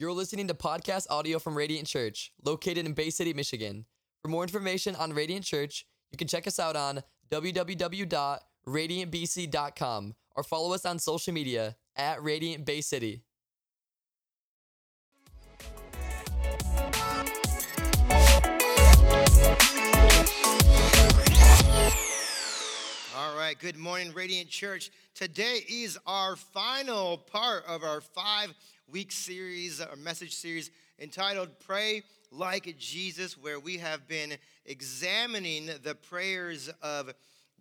You're listening to podcast audio from Radiant Church, located in Bay City, Michigan. For more information on Radiant Church, you can check us out on www.radiantbc.com or follow us on social media at Radiant Bay City. All right, good morning, Radiant Church. Today is our final part of our five week series, or message series entitled Pray Like Jesus, where we have been examining the prayers of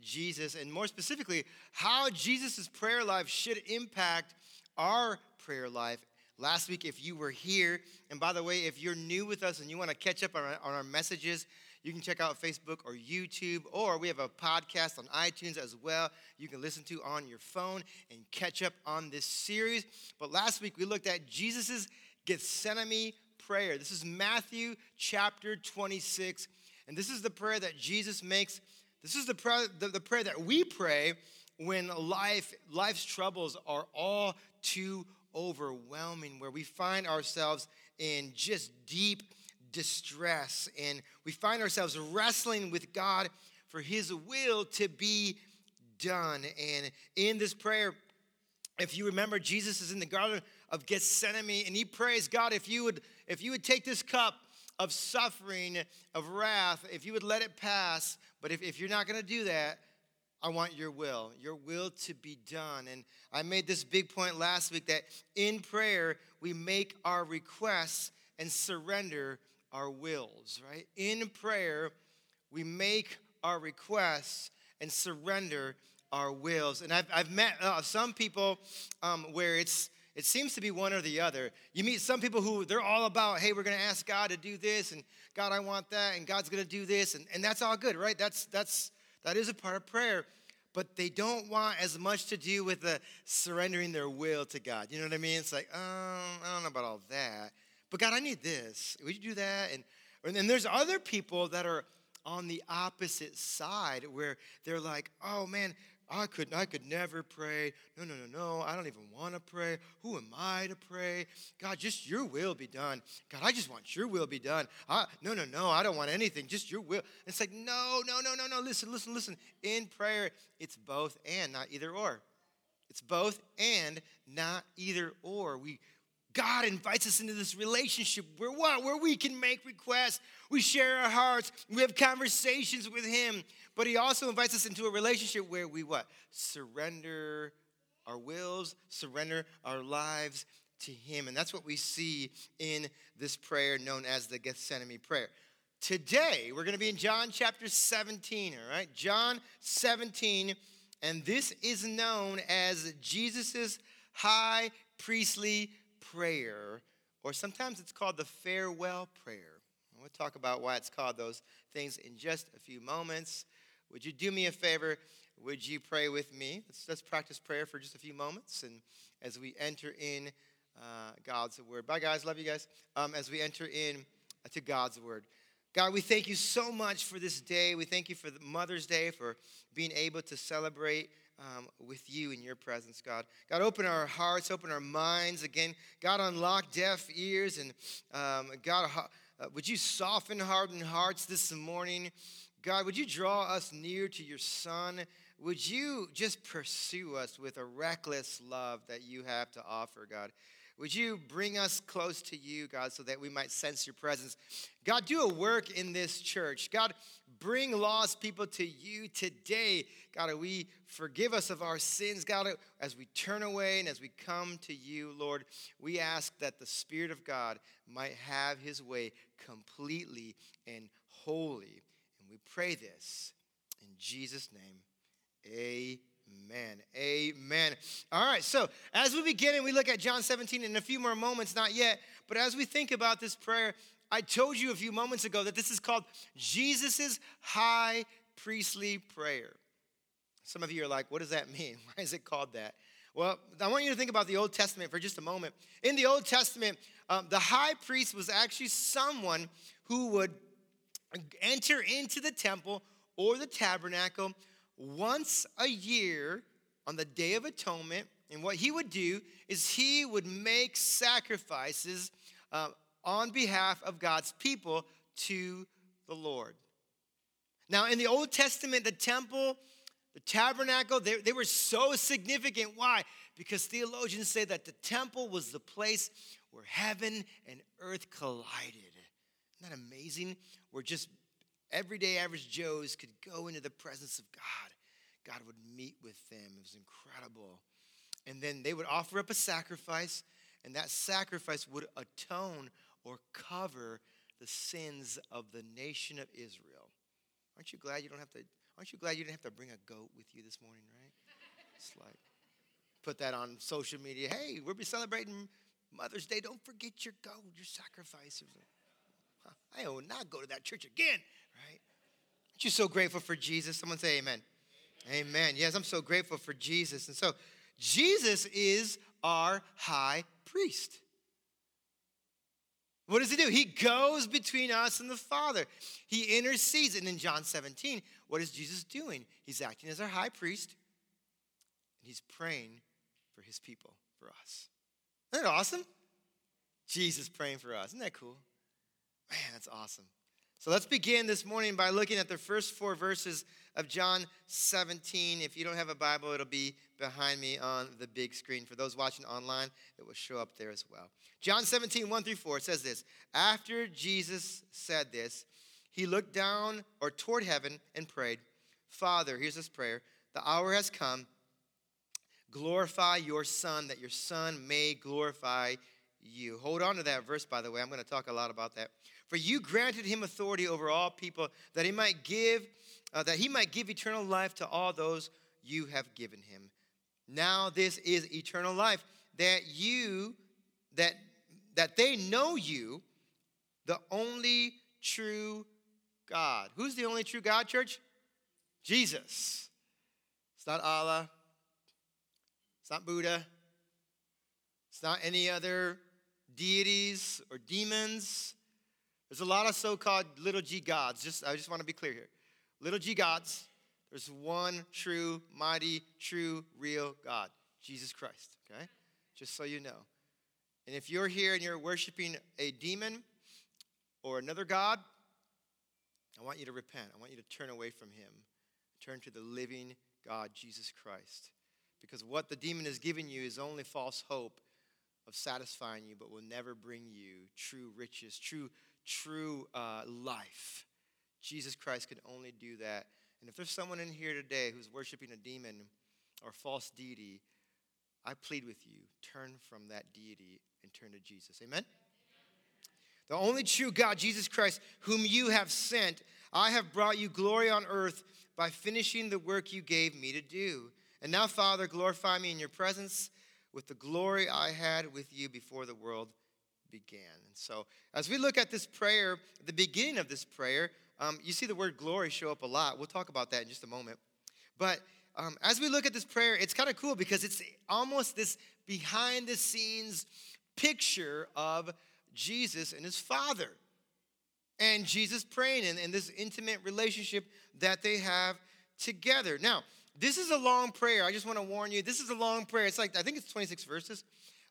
Jesus and more specifically, how Jesus' prayer life should impact our prayer life. Last week, if you were here, and by the way, if you're new with us and you want to catch up on our, on our messages, you can check out Facebook or YouTube, or we have a podcast on iTunes as well. You can listen to on your phone and catch up on this series. But last week we looked at Jesus' Gethsemane prayer. This is Matthew chapter 26, and this is the prayer that Jesus makes. This is the prayer, the, the prayer that we pray when life, life's troubles are all too overwhelming, where we find ourselves in just deep distress and we find ourselves wrestling with God for His will to be done. And in this prayer, if you remember, Jesus is in the Garden of Gethsemane and he prays, God, if you would, if you would take this cup of suffering, of wrath, if you would let it pass, but if, if you're not going to do that, I want your will, your will to be done. And I made this big point last week that in prayer, we make our requests and surrender our wills, right? In prayer, we make our requests and surrender our wills. And I've, I've met uh, some people um, where it's it seems to be one or the other. You meet some people who they're all about, hey, we're gonna ask God to do this, and God, I want that, and God's gonna do this, and, and that's all good, right? That's that's that is a part of prayer. But they don't want as much to do with the surrendering their will to God. You know what I mean? It's like, um, I don't know about all that. But God, I need this. Would you do that? And and then there's other people that are on the opposite side where they're like, oh man, I could I could never pray. No, no, no, no. I don't even want to pray. Who am I to pray? God, just your will be done. God, I just want your will be done. I, no, no, no. I don't want anything. Just your will. It's like, no, no, no, no, no. Listen, listen, listen. In prayer, it's both and not either or. It's both and not either or. We God invites us into this relationship where what? Where we can make requests, we share our hearts, we have conversations with Him. But He also invites us into a relationship where we what? Surrender our wills, surrender our lives to Him. And that's what we see in this prayer known as the Gethsemane prayer. Today, we're going to be in John chapter 17, all right? John 17, and this is known as Jesus' high priestly prayer, or sometimes it's called the farewell prayer. we'll talk about why it's called those things in just a few moments. Would you do me a favor? Would you pray with me? Let's, let's practice prayer for just a few moments. And as we enter in uh, God's word. Bye, guys. Love you guys. Um, as we enter in to God's word. God, we thank you so much for this day. We thank you for Mother's Day, for being able to celebrate um, with you in your presence, God. God, open our hearts, open our minds again. God, unlock deaf ears. And um, God, uh, would you soften hardened hearts this morning? God, would you draw us near to your Son? Would you just pursue us with a reckless love that you have to offer, God? Would you bring us close to you, God, so that we might sense your presence? God, do a work in this church. God, bring lost people to you today. God, we forgive us of our sins, God, as we turn away and as we come to you, Lord. We ask that the Spirit of God might have his way completely and wholly. And we pray this in Jesus' name. Amen. Amen. Amen. All right, so as we begin and we look at John 17 in a few more moments, not yet, but as we think about this prayer, I told you a few moments ago that this is called Jesus' high priestly prayer. Some of you are like, what does that mean? Why is it called that? Well, I want you to think about the Old Testament for just a moment. In the Old Testament, um, the high priest was actually someone who would enter into the temple or the tabernacle once a year on the Day of Atonement And what he would do is he would make sacrifices uh, on behalf of God's people to the Lord. Now, in the Old Testament, the temple, the tabernacle, they, they were so significant. Why? Because theologians say that the temple was the place where heaven and earth collided. Isn't that amazing? Where just everyday average Joes could go into the presence of God. God would meet with them. It was incredible. And then they would offer up a sacrifice, and that sacrifice would atone or cover the sins of the nation of Israel. Aren't you glad you don't have to? Aren't you glad you didn't have to bring a goat with you this morning, right? It's like put that on social media. Hey, we'll be celebrating Mother's Day. Don't forget your goat, your sacrifice. I will not go to that church again, right? Aren't you so grateful for Jesus? Someone say amen. Amen. Yes, I'm so grateful for Jesus. And so Jesus is our high priest. What does he do? He goes between us and the Father. He intercedes. And in John 17, what is Jesus doing? He's acting as our high priest, and he's praying for his people, for us. Isn't that awesome? Jesus praying for us. Isn't that cool? Man, that's awesome. So let's begin this morning by looking at the first four verses of John 17. If you don't have a Bible, it'll be behind me on the big screen. For those watching online, it will show up there as well. John 17, 1 through 4, says this After Jesus said this, he looked down or toward heaven and prayed, Father, here's this prayer, the hour has come. Glorify your Son, that your Son may glorify you. Hold on to that verse, by the way. I'm going to talk a lot about that. For you granted him authority over all people, that he might give, uh, that he might give eternal life to all those you have given him. Now this is eternal life, that you, that that they know you, the only true God. Who's the only true God, church? Jesus. It's not Allah. It's not Buddha. It's not any other deities or demons. There's a lot of so-called little g gods. Just I just want to be clear here. Little g gods. There's one true, mighty, true, real God, Jesus Christ. Okay? Just so you know. And if you're here and you're worshiping a demon or another God, I want you to repent. I want you to turn away from him. Turn to the living God, Jesus Christ. Because what the demon has given you is only false hope of satisfying you, but will never bring you true riches, true true uh, life. Jesus Christ can only do that. And if there's someone in here today who's worshiping a demon or false deity, I plead with you turn from that deity and turn to Jesus. Amen? The only true God, Jesus Christ, whom you have sent, I have brought you glory on earth by finishing the work you gave me to do. And now, Father, glorify me in your presence with the glory I had with you before the world began. And so, as we look at this prayer, the beginning of this prayer, um, you see the word glory show up a lot. We'll talk about that in just a moment. But um, as we look at this prayer, it's kind of cool because it's almost this behind the scenes picture of Jesus and his Father. And Jesus praying in, in this intimate relationship that they have together. Now, this is a long prayer. I just want to warn you. This is a long prayer. It's like, I think it's 26 verses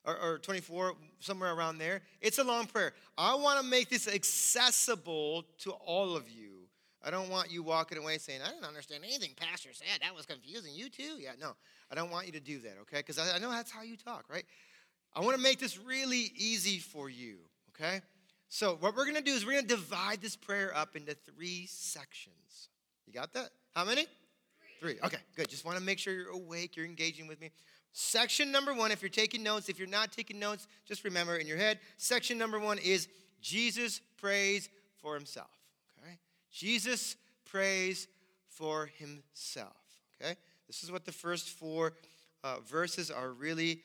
or, or 24, somewhere around there. It's a long prayer. I want to make this accessible to all of you. I don't want you walking away saying, I didn't understand anything Pastor said. That was confusing. You too? Yeah, no. I don't want you to do that, okay? Because I, I know that's how you talk, right? I want to make this really easy for you, okay? So, what we're going to do is we're going to divide this prayer up into three sections. You got that? How many? Three. Three. Okay, good. Just want to make sure you're awake, you're engaging with me. Section number one, if you're taking notes, if you're not taking notes, just remember in your head, section number one is Jesus prays for himself. Okay? Jesus prays for himself. Okay? This is what the first four uh, verses are really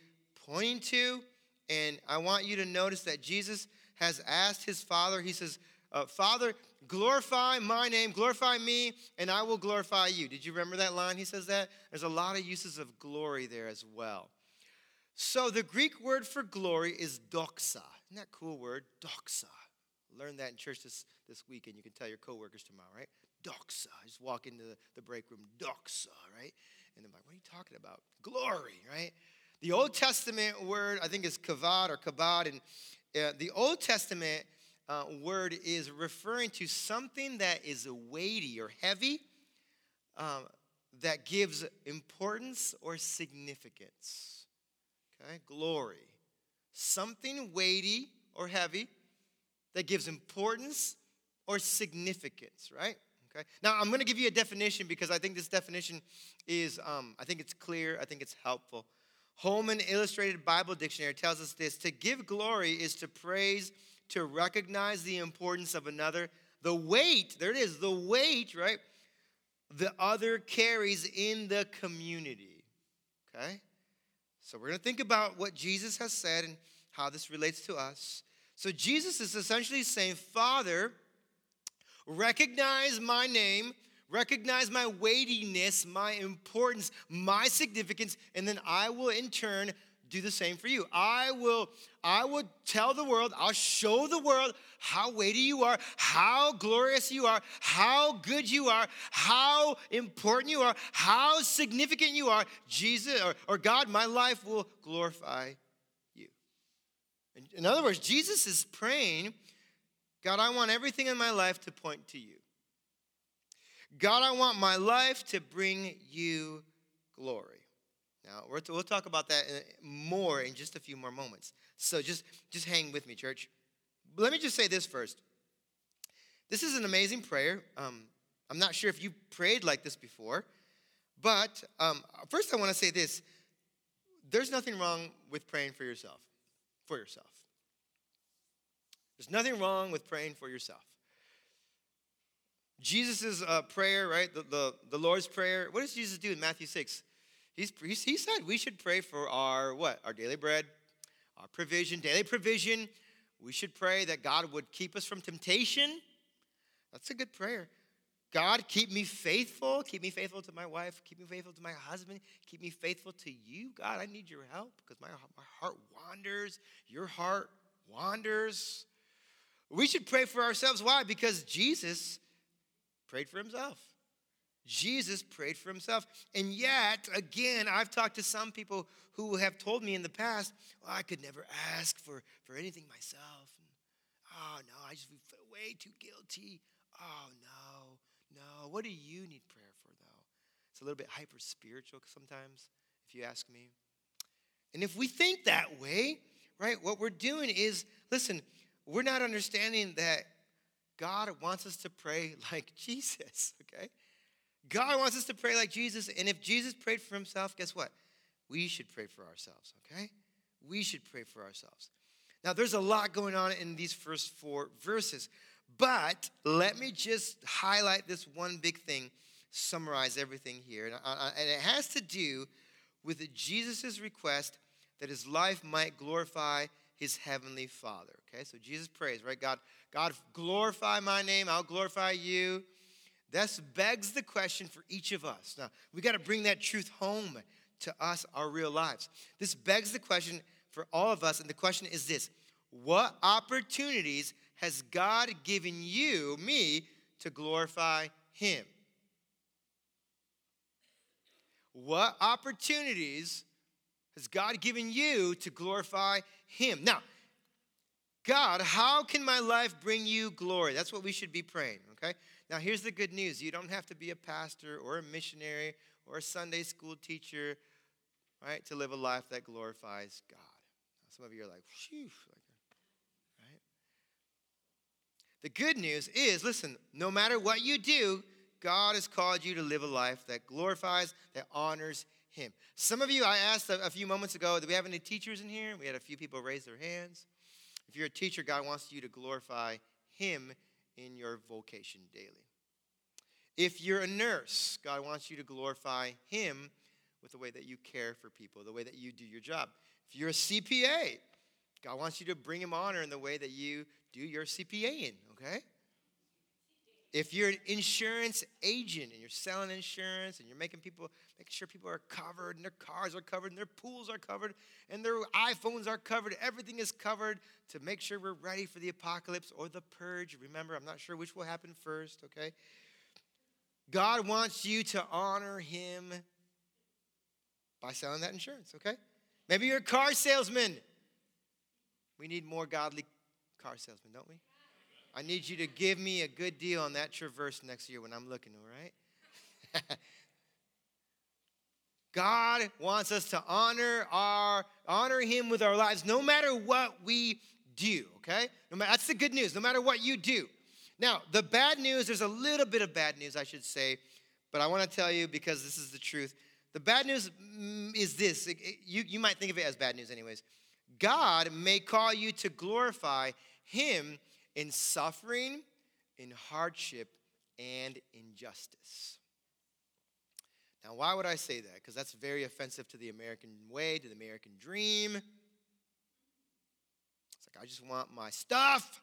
pointing to. And I want you to notice that Jesus has asked his Father, he says, uh, Father, glorify my name, glorify me, and I will glorify you. Did you remember that line? He says that. There's a lot of uses of glory there as well. So the Greek word for glory is doxa. Isn't that cool word? Doxa. Learn that in church this, this week, and you can tell your coworkers tomorrow, right? Doxa. Just walk into the, the break room, doxa, right? And they're like, what are you talking about? Glory, right? The Old Testament word, I think, is kavod or kabod, and uh, the Old Testament uh, word is referring to something that is weighty or heavy, um, that gives importance or significance. Okay, glory. Something weighty or heavy that gives importance or significance, right? Okay. Now I'm going to give you a definition because I think this definition is, um, I think it's clear. I think it's helpful. Holman Illustrated Bible Dictionary tells us this: to give glory is to praise, to recognize the importance of another, the weight. There it is, the weight, right? The other carries in the community. Okay. So we're going to think about what Jesus has said and how this relates to us. So Jesus is essentially saying, Father, recognize my name, recognize my weightiness, my importance, my significance, and then I will in turn do the same for you. I will I will tell the world, I'll show the world how weighty you are, how glorious you are, how good you are, how important you are, how significant you are. Jesus or, or God, my life will glorify you. In, in other words, Jesus is praying God, I want everything in my life to point to you. God, I want my life to bring you glory. Now, we'll talk about that more in just a few more moments. So just, just hang with me, church. But let me just say this first. This is an amazing prayer. Um, I'm not sure if you prayed like this before, but um, first I want to say this. There's nothing wrong with praying for yourself, for yourself. There's nothing wrong with praying for yourself. Jesus' uh, prayer, right? The, the, the Lord's Prayer. What does Jesus do in Matthew 6? He's, he said we should pray for our what? Our daily bread, our provision, daily provision. We should pray that God would keep us from temptation. That's a good prayer. God, keep me faithful. Keep me faithful to my wife. Keep me faithful to my husband. Keep me faithful to you. God, I need your help because my, my heart wanders. Your heart wanders. We should pray for ourselves. Why? Because Jesus prayed for himself. Jesus prayed for himself. And yet, again, I've talked to some people who have told me in the past, well, I could never ask for, for anything myself. And, oh, no, I just feel way too guilty. Oh, no, no. What do you need prayer for, though? It's a little bit hyper spiritual sometimes, if you ask me. And if we think that way, right, what we're doing is, listen, we're not understanding that God wants us to pray like Jesus, okay? God wants us to pray like Jesus. And if Jesus prayed for himself, guess what? We should pray for ourselves, okay? We should pray for ourselves. Now, there's a lot going on in these first four verses, but let me just highlight this one big thing, summarize everything here. And, it has to do with Jesus' request that his life might glorify his heavenly Father. Okay, so Jesus prays, right? God, God, glorify my name, I'll glorify you. This begs the question for each of us. Now, we got to bring that truth home to us, our real lives. This begs the question for all of us, and the question is this What opportunities has God given you, me, to glorify Him? What opportunities has God given you to glorify Him? Now, God, how can my life bring you glory? That's what we should be praying, okay? Now, here's the good news you don't have to be a pastor or a missionary or a Sunday school teacher, right, to live a life that glorifies God. Some of you are like, phew, right? The good news is listen, no matter what you do, God has called you to live a life that glorifies, that honors Him. Some of you, I asked a, a few moments ago, do we have any teachers in here? We had a few people raise their hands. If you're a teacher, God wants you to glorify Him in your vocation daily. If you're a nurse, God wants you to glorify Him with the way that you care for people, the way that you do your job. If you're a CPA, God wants you to bring Him honor in the way that you do your CPAing, okay? If you're an insurance agent and you're selling insurance and you're making people making sure people are covered and their cars are covered and their pools are covered and their iPhones are covered, everything is covered to make sure we're ready for the apocalypse or the purge. Remember, I'm not sure which will happen first, okay? God wants you to honor him by selling that insurance, okay? Maybe you're a car salesman. We need more godly car salesmen, don't we? I need you to give me a good deal on that Traverse next year when I'm looking, all right? God wants us to honor our honor him with our lives no matter what we do, okay? No matter, that's the good news, no matter what you do. Now, the bad news, there's a little bit of bad news, I should say, but I want to tell you because this is the truth. The bad news mm, is this you, you might think of it as bad news, anyways. God may call you to glorify Him in suffering, in hardship, and injustice. Now, why would I say that? Because that's very offensive to the American way, to the American dream. It's like, I just want my stuff.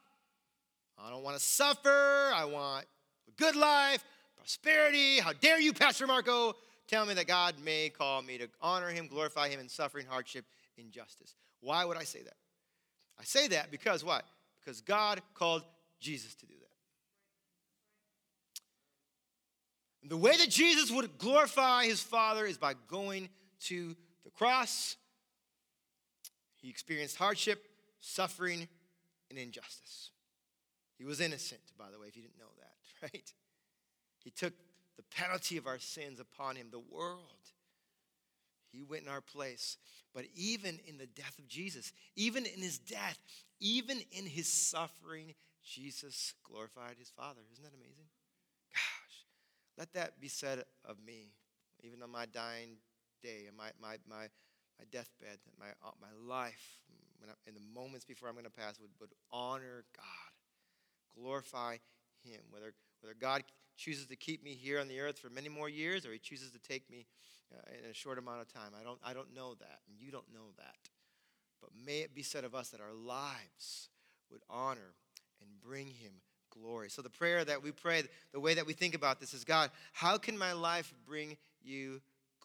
I don't want to suffer. I want a good life, prosperity. How dare you, Pastor Marco, tell me that God may call me to honor him, glorify him in suffering, hardship, injustice. Why would I say that? I say that because what? Because God called Jesus to do that. And the way that Jesus would glorify his Father is by going to the cross. He experienced hardship, suffering, and injustice. He was innocent, by the way, if you didn't know that, right? He took the penalty of our sins upon him, the world. He went in our place. But even in the death of Jesus, even in his death, even in his suffering, Jesus glorified his Father. Isn't that amazing? Gosh, let that be said of me, even on my dying day, my, my, my, my deathbed, my, uh, my life, when I, in the moments before I'm going to pass, would, would honor God, glorify Him. Whether, whether God chooses to keep me here on the earth for many more years or He chooses to take me uh, in a short amount of time, I don't, I don't know that, and you don't know that. But may it be said of us that our lives would honor and bring Him glory. So, the prayer that we pray, the way that we think about this is God, how can my life bring you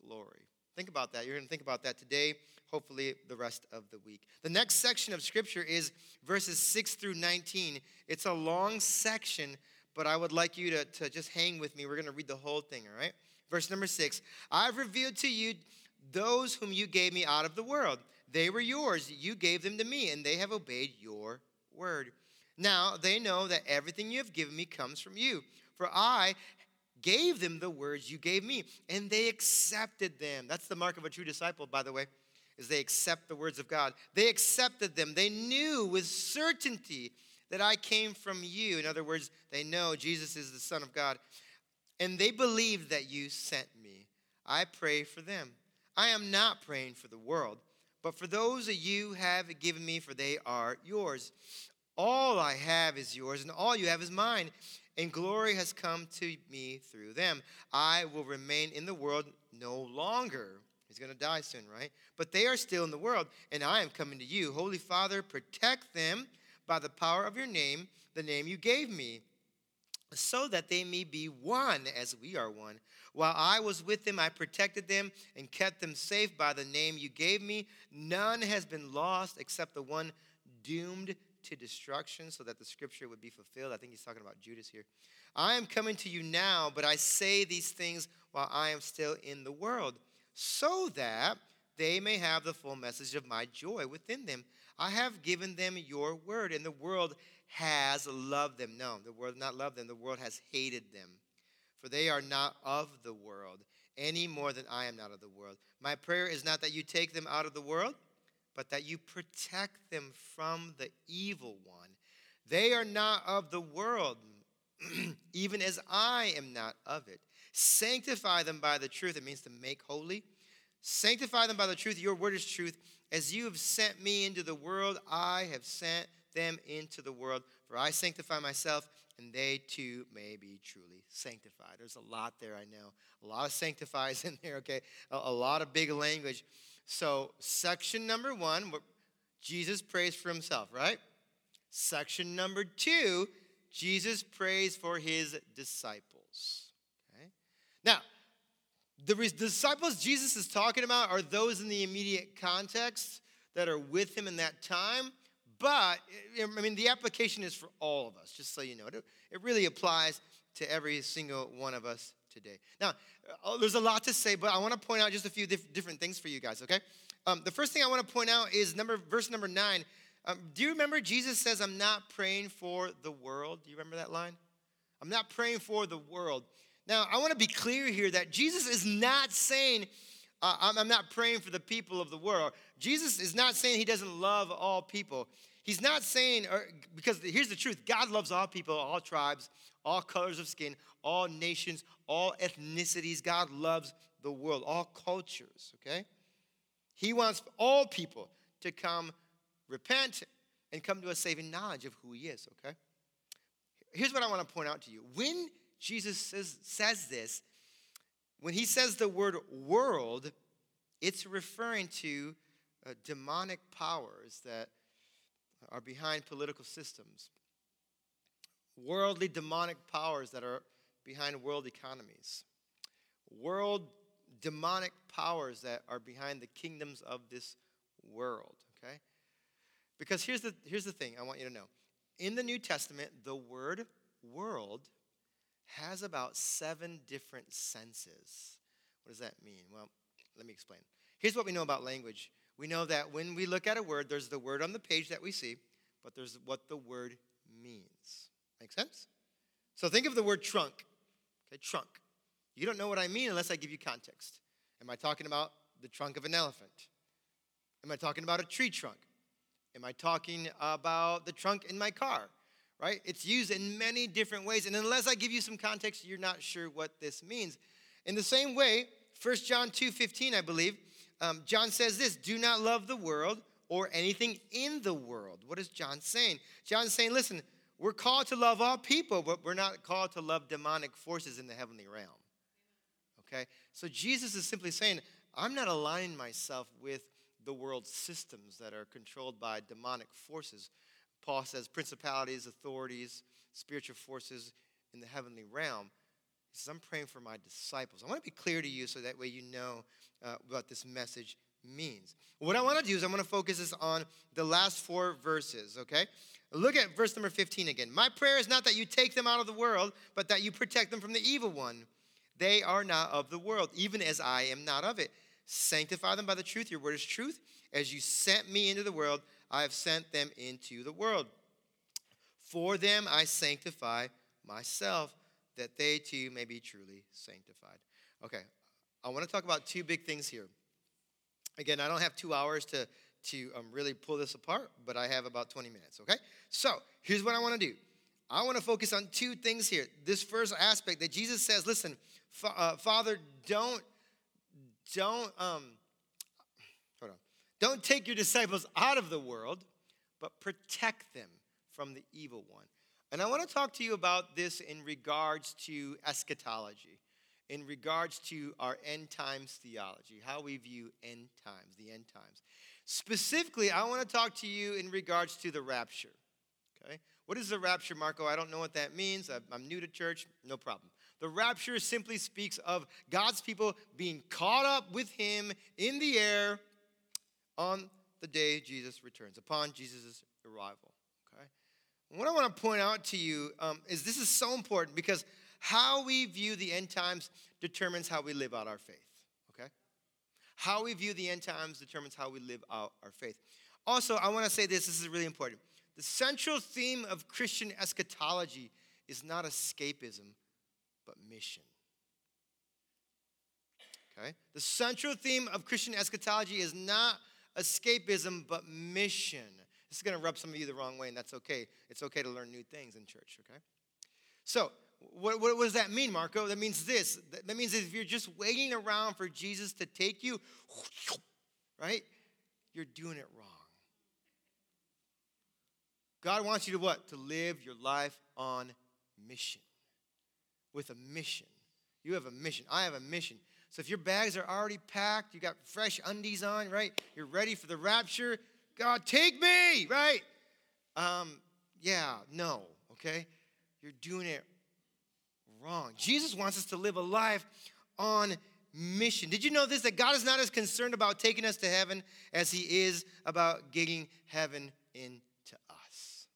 glory? Think about that. You're going to think about that today, hopefully, the rest of the week. The next section of scripture is verses 6 through 19. It's a long section, but I would like you to, to just hang with me. We're going to read the whole thing, all right? Verse number 6 I've revealed to you those whom you gave me out of the world. They were yours. You gave them to me, and they have obeyed your word. Now they know that everything you have given me comes from you. For I gave them the words you gave me, and they accepted them. That's the mark of a true disciple, by the way, is they accept the words of God. They accepted them. They knew with certainty that I came from you. In other words, they know Jesus is the Son of God. And they believe that you sent me. I pray for them. I am not praying for the world, but for those that you have given me, for they are yours. All I have is yours, and all you have is mine. And glory has come to me through them. I will remain in the world no longer. He's going to die soon, right? But they are still in the world, and I am coming to you. Holy Father, protect them by the power of your name, the name you gave me, so that they may be one as we are one. While I was with them, I protected them and kept them safe by the name you gave me. None has been lost except the one doomed to destruction so that the scripture would be fulfilled. I think he's talking about Judas here. I am coming to you now, but I say these things while I am still in the world, so that they may have the full message of my joy within them. I have given them your word, and the world has loved them. No, the world not loved them, the world has hated them. For they are not of the world, any more than I am not of the world. My prayer is not that you take them out of the world but that you protect them from the evil one. They are not of the world, even as I am not of it. Sanctify them by the truth. It means to make holy. Sanctify them by the truth. Your word is truth. As you have sent me into the world, I have sent them into the world. For I sanctify myself, and they too may be truly sanctified. There's a lot there, I know. A lot of sanctifies in there, okay? A, a lot of big language. So, section number one, Jesus prays for himself, right? Section number two, Jesus prays for his disciples. Okay? Now, the disciples Jesus is talking about are those in the immediate context that are with him in that time. But, I mean, the application is for all of us, just so you know. It really applies to every single one of us today. Now, uh, there's a lot to say, but I want to point out just a few dif- different things for you guys, okay? Um, the first thing I want to point out is number verse number nine. Um, do you remember Jesus says, I'm not praying for the world? Do you remember that line? I'm not praying for the world. Now, I want to be clear here that Jesus is not saying, uh, I'm, I'm not praying for the people of the world. Jesus is not saying he doesn't love all people. He's not saying, or, because here's the truth God loves all people, all tribes, all colors of skin, all nations, all ethnicities. God loves the world, all cultures, okay? He wants all people to come repent and come to a saving knowledge of who he is, okay? Here's what I want to point out to you. When Jesus says, says this, when he says the word world, it's referring to uh, demonic powers that are behind political systems, worldly demonic powers that are behind world economies, world demonic powers that are behind the kingdoms of this world, okay? Because here's the, here's the thing I want you to know. In the New Testament, the word world has about seven different senses. What does that mean? Well, let me explain. Here's what we know about language we know that when we look at a word, there's the word on the page that we see, but there's what the word means. Make sense? So think of the word trunk. Okay, trunk. You don't know what I mean unless I give you context. Am I talking about the trunk of an elephant? Am I talking about a tree trunk? Am I talking about the trunk in my car? Right? It's used in many different ways. And unless I give you some context, you're not sure what this means. In the same way, 1 John 2:15, I believe, um, John says this do not love the world or anything in the world. What is John saying? John's saying, listen, we're called to love all people, but we're not called to love demonic forces in the heavenly realm. Okay? So Jesus is simply saying, I'm not aligning myself with the world's systems that are controlled by demonic forces. Paul says principalities, authorities, spiritual forces in the heavenly realm. He says, I'm praying for my disciples. I want to be clear to you so that way you know uh, what this message means. What I want to do is I'm going to focus this on the last four verses, okay? Look at verse number 15 again. My prayer is not that you take them out of the world, but that you protect them from the evil one. They are not of the world, even as I am not of it. Sanctify them by the truth. Your word is truth. As you sent me into the world, I have sent them into the world. For them I sanctify myself, that they too may be truly sanctified. Okay, I want to talk about two big things here. Again, I don't have two hours to, to um, really pull this apart, but I have about 20 minutes, okay? So here's what I want to do I want to focus on two things here. This first aspect that Jesus says, listen, fa- uh, Father, don't, don't, um, don't take your disciples out of the world, but protect them from the evil one. And I want to talk to you about this in regards to eschatology, in regards to our end times theology, how we view end times, the end times. Specifically, I want to talk to you in regards to the rapture. Okay? What is the rapture, Marco? I don't know what that means. I'm new to church. No problem. The rapture simply speaks of God's people being caught up with Him in the air on the day Jesus returns, upon Jesus' arrival. Okay? What I want to point out to you um, is this is so important because how we view the end times determines how we live out our faith. Okay? How we view the end times determines how we live out our faith. Also, I want to say this this is really important. The central theme of Christian eschatology is not escapism, but mission. Okay? The central theme of Christian eschatology is not escapism, but mission. This is going to rub some of you the wrong way, and that's okay. It's okay to learn new things in church, okay? So, what, what, does that mean, Marco? That means this. That means if you're just waiting around for Jesus to take you, right, you're doing it wrong. God wants you to what? To live your life on mission. With a mission. You have a mission. I have a mission. So if your bags are already packed, you got fresh undies on, right? You're ready for the rapture. God, take me, right? Um, yeah, no, okay? You're doing it wrong. Jesus wants us to live a life on mission. Did you know this? That God is not as concerned about taking us to heaven as he is about getting heaven into us.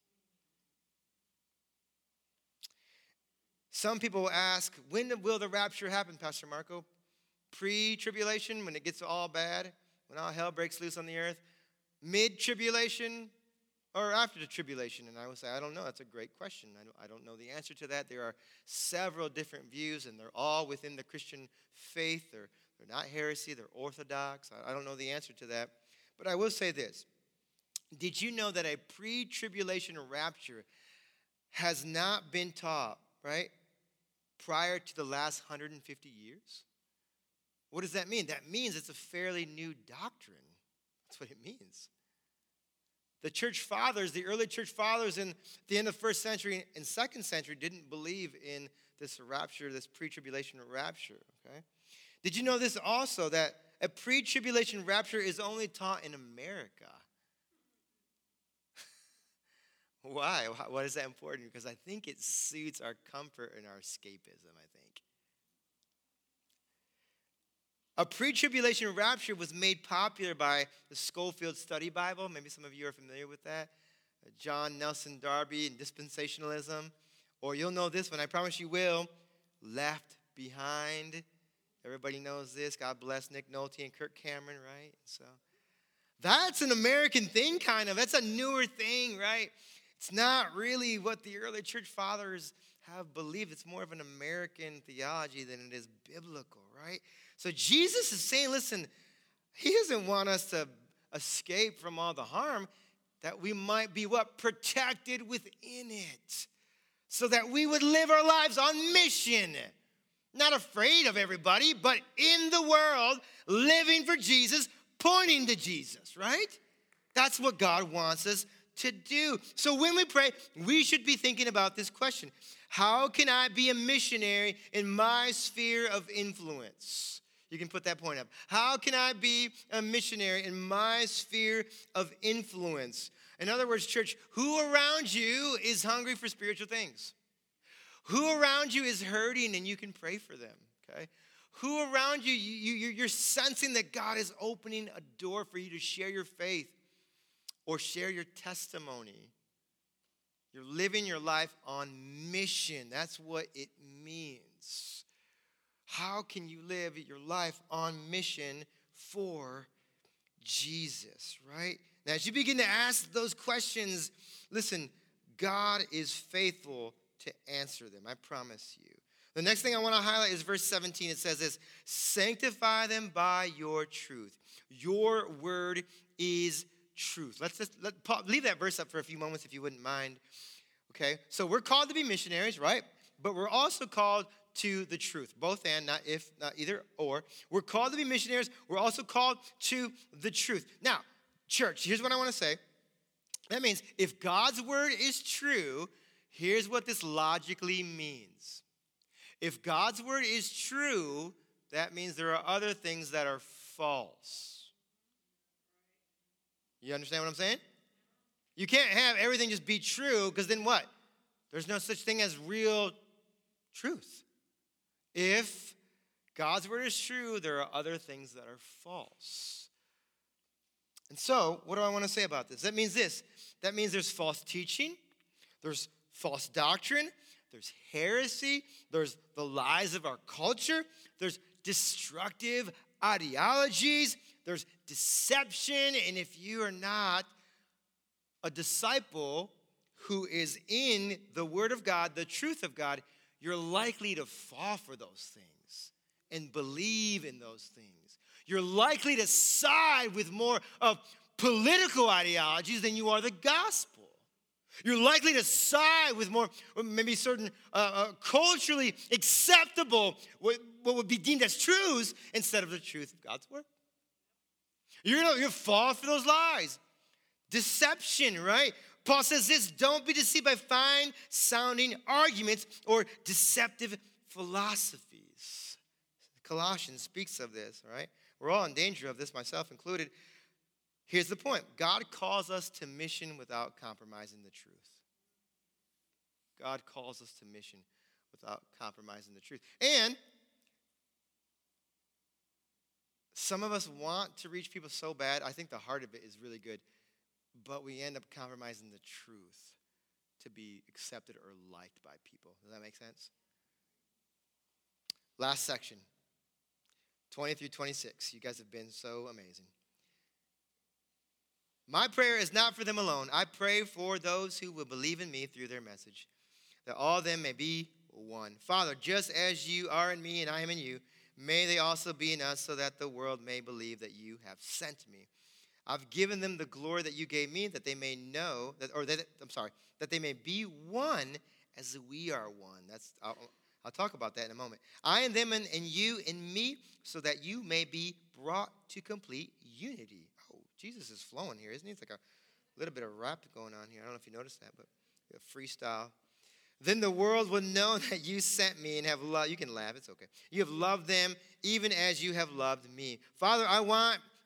Some people will ask, when will the rapture happen, Pastor Marco? Pre tribulation, when it gets all bad, when all hell breaks loose on the earth? Mid tribulation, or after the tribulation? And I would say, I don't know. That's a great question. I don't, know the answer to that. There are several different views, and they're all within the Christian faith. They're, they're not heresy, they're orthodox. I, don't know the answer to that. But I will say this Did you know that a pre tribulation rapture has not been taught, right, prior to the last 150 years? What does that mean? That means it's a fairly new doctrine. That's what it means. The church fathers, the early church fathers in the end of first century and second century didn't believe in this rapture, this pre-tribulation rapture, okay? Did you know this also that a pre-tribulation rapture is only taught in America? Why? Why is that important? Because I think it suits our comfort and our escapism, I think. A pre tribulation rapture was made popular by the Scofield Study Bible. Maybe some of you are familiar with that. John Nelson Darby and dispensationalism. Or you'll know this one, I promise you will. Left Behind. Everybody knows this. God bless Nick Nolte and Kirk Cameron, right? So that's an American thing, kind of. That's a newer thing, right? It's not really what the early church fathers have believed. It's more of an American theology than it is biblical, right? So Jesus is saying, listen, he doesn't want us to escape from all the harm, that we might be what? Protected within it. So that we would live our lives on mission. Not afraid of everybody, but in the world, living for Jesus, pointing to Jesus, right? That's what God wants us to do. So when we pray, we should be thinking about this question How can I be a missionary in my sphere of influence? You can put that point up. How can I be a missionary in my sphere of influence? In other words, church, who around you is hungry for spiritual things? Who around you is hurting and you can pray for them, okay? Who around you, you, you you're sensing that God is opening a door for you to share your faith or share your testimony. You're living your life on mission. That's what it means. How can you live your life on mission for Jesus, right? Now, as you begin to ask those questions, listen, God is faithful to answer them. I promise you. The next thing I want to highlight is verse 17. It says this Sanctify them by your truth. Your word is truth. Let's just let, leave that verse up for a few moments if you wouldn't mind. Okay, so we're called to be missionaries, right? But we're also called to the truth. Both and, not if, not either or. We're called to be missionaries. We're also called to the truth. Now, church, here's what I want to say. That means if God's word is true, here's what this logically means. If God's word is true, that means there are other things that are false. You understand what I'm saying? You can't have everything just be true because then what? There's no such thing as real truth. If God's word is true, there are other things that are false. And so, what do I want to say about this? That means this that means there's false teaching, there's false doctrine, there's heresy, there's the lies of our culture, there's destructive ideologies, there's deception. And if you are not a disciple who is in the Word of God, the truth of God, you're likely to fall for those things and believe in those things. You're likely to side with more of political ideologies than you are the gospel. You're likely to side with more, maybe certain uh, uh, culturally acceptable, what, what, would be deemed as truths, instead of the truth of God's word. You're going to fall for those lies. Deception, right? Paul says this don't be deceived by fine sounding arguments or deceptive philosophies. Colossians speaks of this, right? We're all in danger of this, myself included. Here's the point God calls us to mission without compromising the truth. God calls us to mission without compromising the truth. And some of us want to reach people so bad. I think the heart of it is really good but we end up compromising the truth to be accepted or liked by people. Does that make sense? Last section 20 through 26. You guys have been so amazing. My prayer is not for them alone. I pray for those who will believe in me through their message, that all of them may be one. Father, just as you are in me and I am in you, may they also be in us, so that the world may believe that you have sent me. I've given them the glory that you gave me, that they may know that, or that I'm sorry, that they may be one as we are one. That's I'll, I'll talk about that in a moment. I and them and, and you and me, so that you may be brought to complete unity. Oh, Jesus is flowing here, isn't he? It's like a little bit of rap going on here. I don't know if you noticed that, but a freestyle. Then the world will know that you sent me and have loved. You can laugh, it's okay. You have loved them even as you have loved me. Father, I want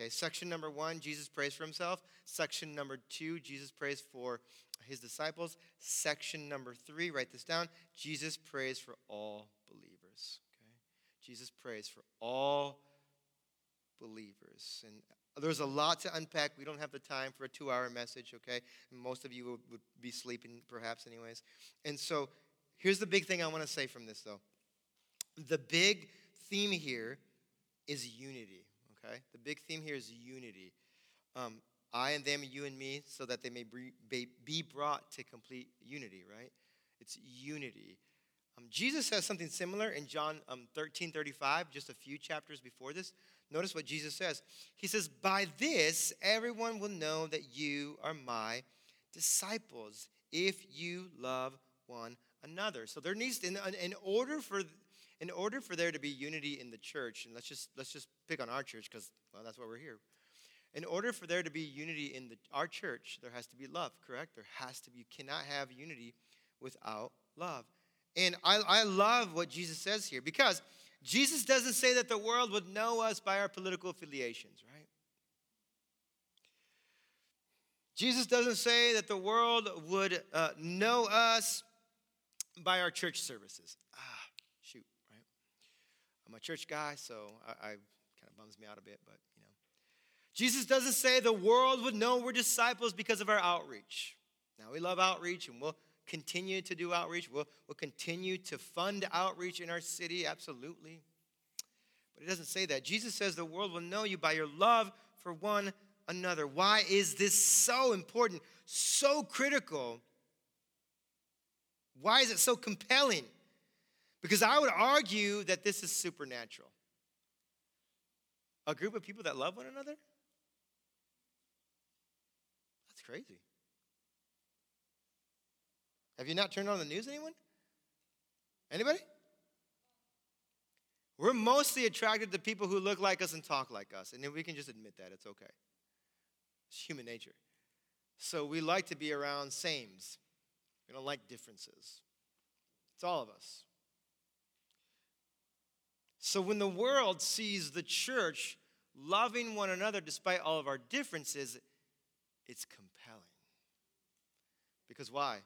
Okay, section number one, Jesus prays for himself. Section number two, Jesus prays for his disciples. Section number three, write this down Jesus prays for all believers. Okay, Jesus prays for all believers. And there's a lot to unpack. We don't have the time for a two hour message, okay? most of you would, would be sleeping, perhaps, anyways. And so here's the big thing I want to say from this, though. The big theme here is unity, okay? The big theme here is unity. Um, I and them, you and me, so that they may be brought to complete unity, right? It's unity. Um, Jesus says something similar in John um, 13 35, just a few chapters before this. Notice what Jesus says. He says, By this, everyone will know that you are my disciples if you love one another. So there needs, in, in order for in order for there to be unity in the church, and let's just let's just pick on our church because well, that's why we're here. In order for there to be unity in the, our church, there has to be love, correct? There has to be, you cannot have unity without love. And I, I love what Jesus says here because Jesus doesn't say that the world would know us by our political affiliations, right? Jesus doesn't say that the world would uh, know us by our church services. Ah? I'm a church guy, so I, I kind of bums me out a bit, but you know. Jesus doesn't say the world would know we're disciples because of our outreach. Now, we love outreach and we'll continue to do outreach. We'll, we'll continue to fund outreach in our city, absolutely. But it doesn't say that. Jesus says the world will know you by your love for one another. Why is this so important, so critical? Why is it so compelling? Because I would argue that this is supernatural. A group of people that love one another? That's crazy. Have you not turned on the news, anyone? Anybody? We're mostly attracted to people who look like us and talk like us. And we can just admit that. It's okay. It's human nature. So we like to be around sames. We don't like differences. It's all of us. So when the world sees the church loving one another despite all of our differences, it's compelling. Because why?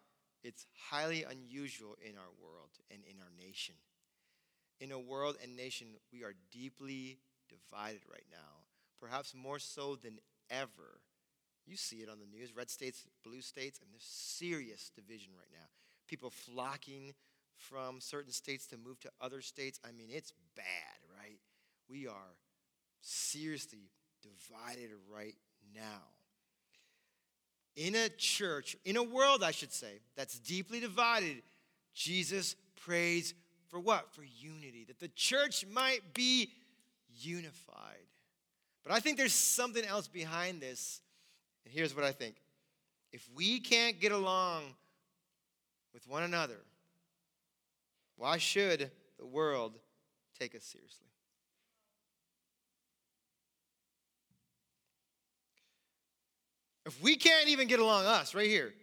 It's highly unusual in our world and in our nation. In a world and nation, we are deeply divided right now, perhaps more so than ever. You see it on the news red states, blue states, mean, there's serious division right now. People flocking from certain states to move to other states. I mean, it's bad, right? We are seriously divided right now in a church, in a world, I should say, that's deeply divided, Jesus prays for what? For unity, that the church might be unified. But I think there's something else behind this. And here's what I think if we can't get along with one another, why should the world take us seriously? If we can't even get along, us right here,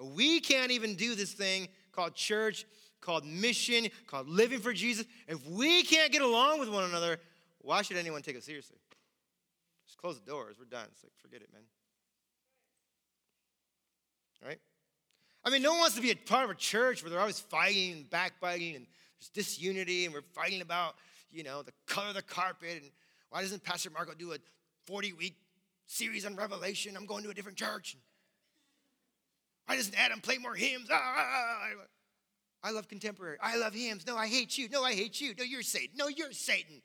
we can't even do this thing called church called mission, called living for Jesus. If we can't get along with one another, why should anyone take us seriously? Just close the doors. We're done. It's like, forget it, man. Right? I mean, no one wants to be a part of a church where they're always fighting and backbiting and there's disunity and we're fighting about, you know, the color of the carpet and why doesn't Pastor Marco do a 40 week series on Revelation? I'm going to a different church. Why doesn't Adam play more hymns? Ah, ah, ah, ah. I love contemporary. I love hymns. No, I hate you. No, I hate you. No, you're Satan. No, you're Satan.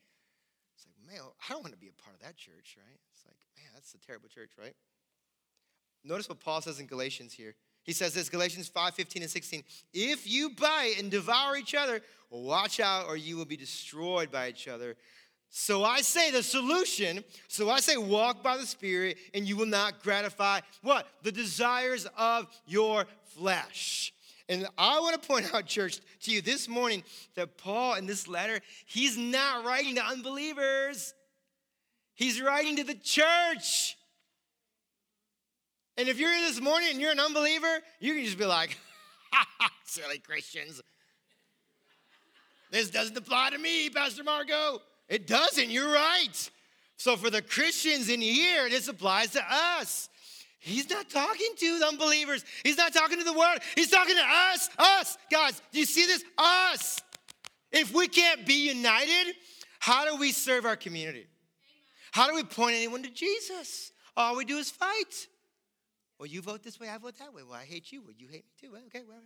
It's like, man, I don't want to be a part of that church, right? It's like, man, that's a terrible church, right? Notice what Paul says in Galatians here. He says this Galatians 5 15 and 16. If you bite and devour each other, watch out or you will be destroyed by each other. So I say the solution, so I say walk by the Spirit, and you will not gratify what? The desires of your flesh. And I want to point out, church, to you this morning that Paul in this letter, he's not writing to unbelievers, he's writing to the church. And if you're here this morning and you're an unbeliever, you can just be like, silly Christians. This doesn't apply to me, Pastor Marco. It doesn't, you're right. So for the Christians in here, this applies to us. He's not talking to the unbelievers. He's not talking to the world. He's talking to us. Us. Guys, do you see this? Us. If we can't be united, how do we serve our community? How do we point anyone to Jesus? All we do is fight. Well, you vote this way, I vote that way. Well, I hate you. Well, you hate me too. Well, okay, well,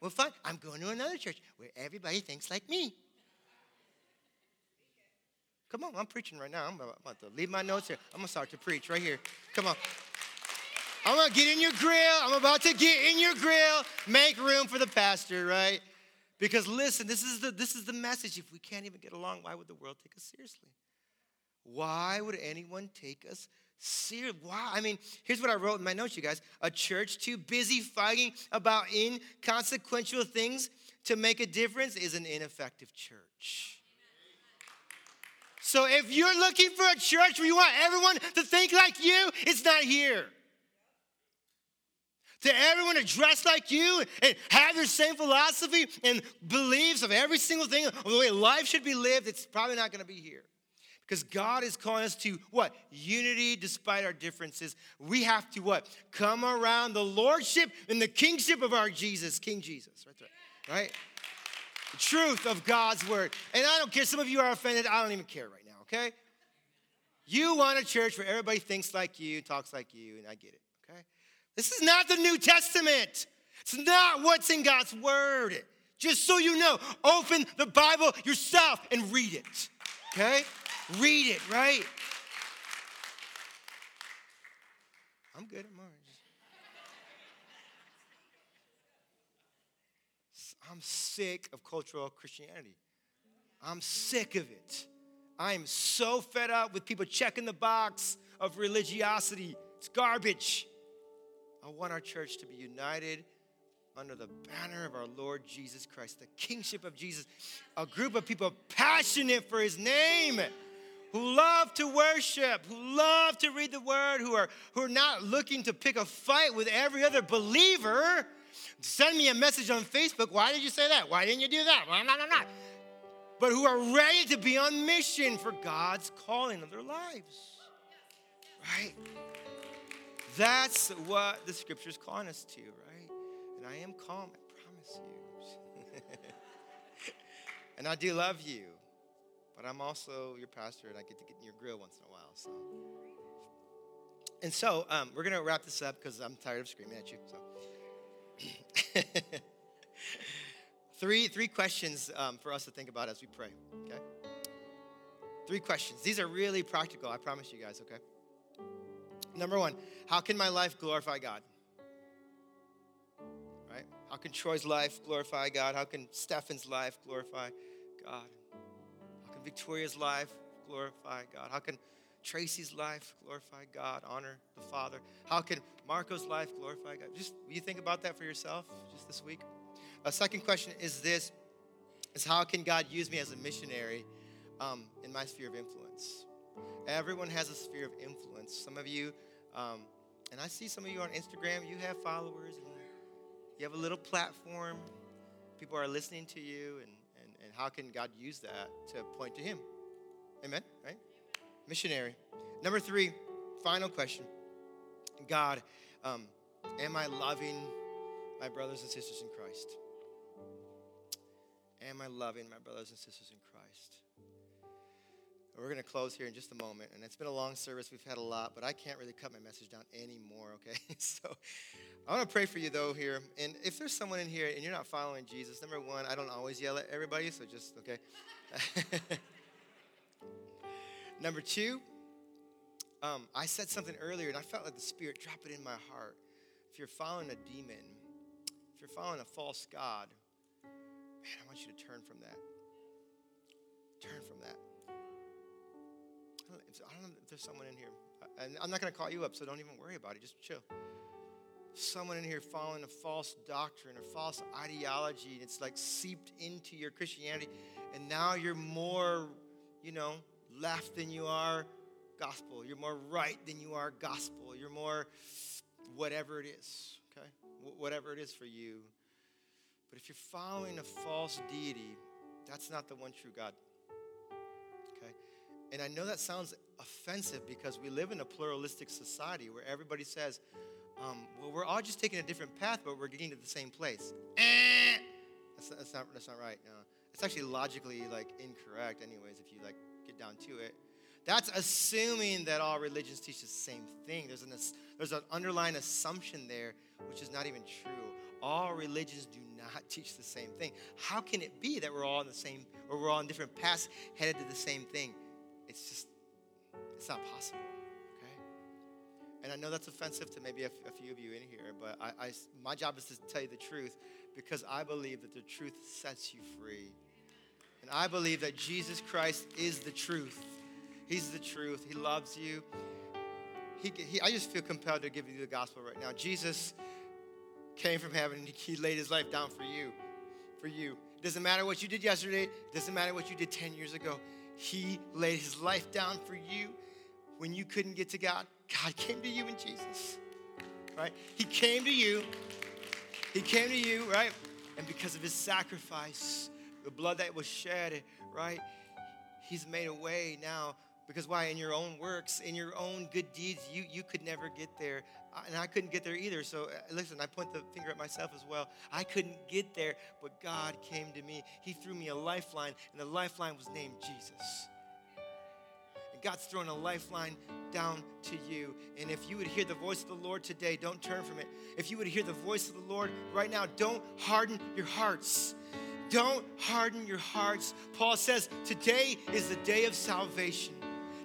well, fine. I'm going to another church where everybody thinks like me. Come on, I'm preaching right now. I'm about to leave my notes here. I'm gonna start to preach right here. Come on. I'm gonna get in your grill. I'm about to get in your grill. Make room for the pastor, right? Because listen, this is the this is the message. If we can't even get along, why would the world take us seriously? Why would anyone take us seriously? Why? I mean, here's what I wrote in my notes, you guys. A church too busy fighting about inconsequential things to make a difference is an ineffective church. So if you're looking for a church where you want everyone to think like you, it's not here. To everyone to dress like you and have your same philosophy and beliefs of every single thing of the way life should be lived, it's probably not going to be here. Because God is calling us to what? Unity despite our differences. We have to what? Come around the lordship and the kingship of our Jesus, King Jesus. Right there. Right? The truth of God's word. And I don't care. Some of you are offended. I don't even care right now, okay? You want a church where everybody thinks like you, talks like you, and I get it, okay? This is not the New Testament. It's not what's in God's word. Just so you know, open the Bible yourself and read it, okay? Read it, right? I'm good at mine. I'm sick of cultural Christianity. I'm sick of it. I am so fed up with people checking the box of religiosity. It's garbage. I want our church to be united under the banner of our Lord Jesus Christ, the kingship of Jesus. A group of people passionate for his name, who love to worship, who love to read the word, who are, who are not looking to pick a fight with every other believer Send me a message on Facebook. Why did you say that? Why didn't you do that? Well, not, not, not. But who are ready to be on mission for God's calling of their lives. Right? That's what the scripture is calling us to, right? And I am calm, I promise you. and I do love you, but I'm also your pastor, and I get to get in your grill once in a while. So, and so um, we're gonna wrap this up because I'm tired of screaming at you. So. three, three questions um, for us to think about as we pray, okay? Three questions. These are really practical, I promise you guys, okay? Number one, how can my life glorify God? How can Troy's life glorify God? How can Stefan's life glorify God? How can Victoria's life glorify God? How can Tracy's life glorify God, honor the Father? How can Marco's life glorify God? Just you think about that for yourself just this week. A second question is this: is how can God use me as a missionary um, in my sphere of influence? Everyone has a sphere of influence. Some of you, um, and I see some of you on Instagram. You have followers, and, you have a little platform. People are listening to you, and, and, and how can God use that to point to Him? Amen, right? Missionary. Number three, final question God, um, am I loving my brothers and sisters in Christ? Am I loving my brothers and sisters in Christ? We're going to close here in just a moment. And it's been a long service. We've had a lot, but I can't really cut my message down anymore, okay? so I want to pray for you, though, here. And if there's someone in here and you're not following Jesus, number one, I don't always yell at everybody, so just, okay? number two, um, I said something earlier, and I felt like the Spirit drop it in my heart. If you're following a demon, if you're following a false God, man, I want you to turn from that. Turn from that. I don't, if, I don't know if there's someone in here. Uh, and I'm not going to call you up, so don't even worry about it. Just chill. Someone in here following a false doctrine or false ideology, and it's like seeped into your Christianity, and now you're more, you know, left than you are gospel. You're more right than you are gospel. You're more whatever it is, okay? Wh- whatever it is for you. But if you're following a false deity, that's not the one true God. And I know that sounds offensive because we live in a pluralistic society where everybody says, um, well, we're all just taking a different path, but we're getting to the same place. Eh! That's, that's, not, that's not right. No. It's actually logically like incorrect, anyways, if you like get down to it. That's assuming that all religions teach the same thing. There's an, there's an underlying assumption there, which is not even true. All religions do not teach the same thing. How can it be that we're all in the same, or we're all on different paths headed to the same thing? It's just, it's not possible. Okay? And I know that's offensive to maybe a, few of you in here, but I, I, my job is to tell you the truth because I believe that the truth sets you free. And I believe that Jesus Christ is the truth. He's the truth. He loves you. He, he, I just feel compelled to give you the gospel right now. Jesus came from heaven. And he laid his life down for you. For you. It doesn't matter what you did yesterday. It doesn't matter what you did 10 years ago. He laid his life down for you. When you couldn't get to God, God came to you in Jesus. Right? He came to you. He came to you, right? And because of his sacrifice, the blood that was shed, right? He's made a way now because why? In your own works, in your own good deeds, you, you could never get there. And I couldn't get there either. So uh, listen, I point the finger at myself as well. I couldn't get there, but God came to me. He threw me a lifeline, and the lifeline was named Jesus. And God's throwing a lifeline down to you. And if you would hear the voice of the Lord today, don't turn from it. If you would hear the voice of the Lord right now, don't harden your hearts. Don't harden your hearts. Paul says, Today is the day of salvation.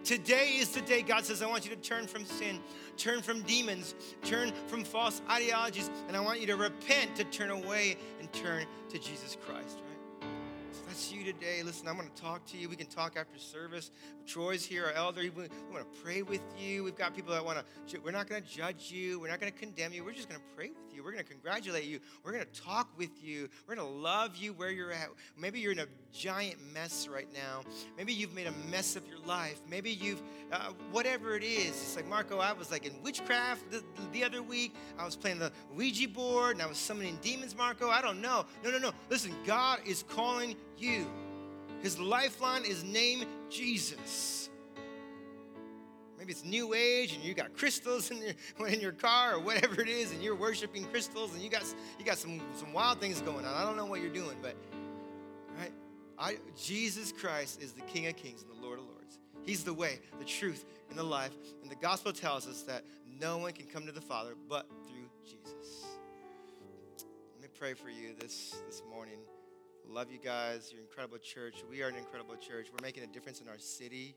Today is the day God says, I want you to turn from sin, turn from demons, turn from false ideologies, and I want you to repent to turn away and turn to Jesus Christ, right? That's you today. Listen, I'm going to talk to you. We can talk after service. Troy's here, our elder. We want to pray with you. We've got people that want to, we're not going to judge you. We're not going to condemn you. We're just going to pray with you. We're going to congratulate you. We're going to talk with you. We're going to love you where you're at. Maybe you're in a giant mess right now. Maybe you've made a mess of your life. Maybe you've, uh, whatever it is. It's like, Marco, I was like in witchcraft the, the other week. I was playing the Ouija board and I was summoning demons, Marco. I don't know. No, no, no. Listen, God is calling you. His lifeline is named Jesus. Maybe it's new age and you got crystals in your, in your car or whatever it is, and you're worshiping crystals and you got, you got some, some wild things going on. I don't know what you're doing, but right? I, Jesus Christ is the King of Kings and the Lord of Lords. He's the way, the truth, and the life. And the gospel tells us that no one can come to the Father but through Jesus. Let me pray for you this, this morning. Love you guys. You're incredible church. We are an incredible church. We're making a difference in our city.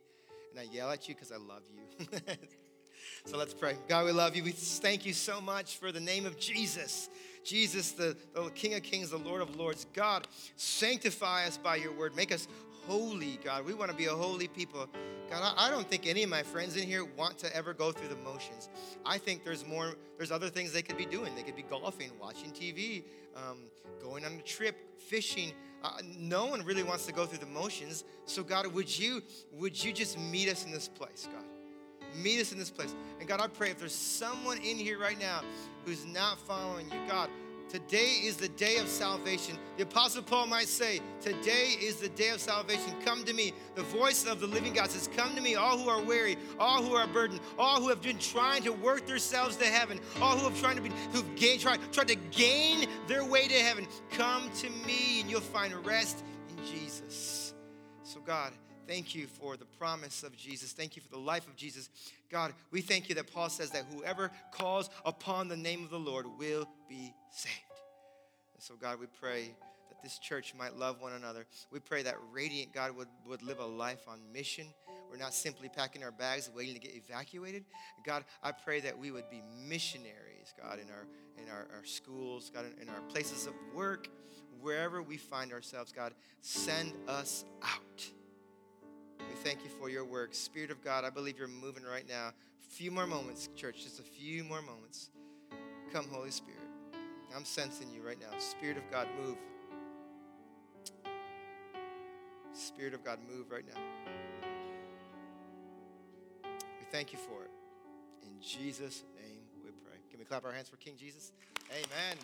And I yell at you because I love you. so let's pray. God, we love you. We thank you so much for the name of Jesus. Jesus, the, the King of Kings, the Lord of Lords. God, sanctify us by your word. Make us holy, God. We want to be a holy people. God, I, don't think any of my friends in here want to ever go through the motions. I think there's more, there's other things they could be doing. They could be golfing, watching TV, um, going on a trip, fishing. Uh, no one really wants to go through the motions. So God, would you would you just meet us in this place, God? Meet us in this place. And God, I pray if there's someone in here right now who's not following you, God, Today is the day of salvation. The Apostle Paul might say, Today is the day of salvation. Come to me. The voice of the living God says, Come to me, all who are weary, all who are burdened, all who have been trying to work themselves to heaven, all who have tried to be, who've gained, tried, tried to gain their way to heaven. Come to me, and you'll find rest in Jesus. So, God, Thank you for the promise of Jesus. Thank you for the life of Jesus. God, we thank you that Paul says that whoever calls upon the name of the Lord will be saved. And so, God, we pray that this church might love one another. We pray that Radiant God would, would live a life on mission. We're not simply packing our bags waiting to get evacuated. God, I pray that we would be missionaries, God, in our in our, our schools, God, in, in our places of work, wherever we find ourselves, God, send us out. We thank you for your work. Spirit of God, I believe you're moving right now. A few more moments, church, just a few more moments. Come, Holy Spirit. I'm sensing you right now. Spirit of God, move. Spirit of God, move right now. We thank you for it. In Jesus' name we pray. Can we clap our hands for King Jesus? Amen.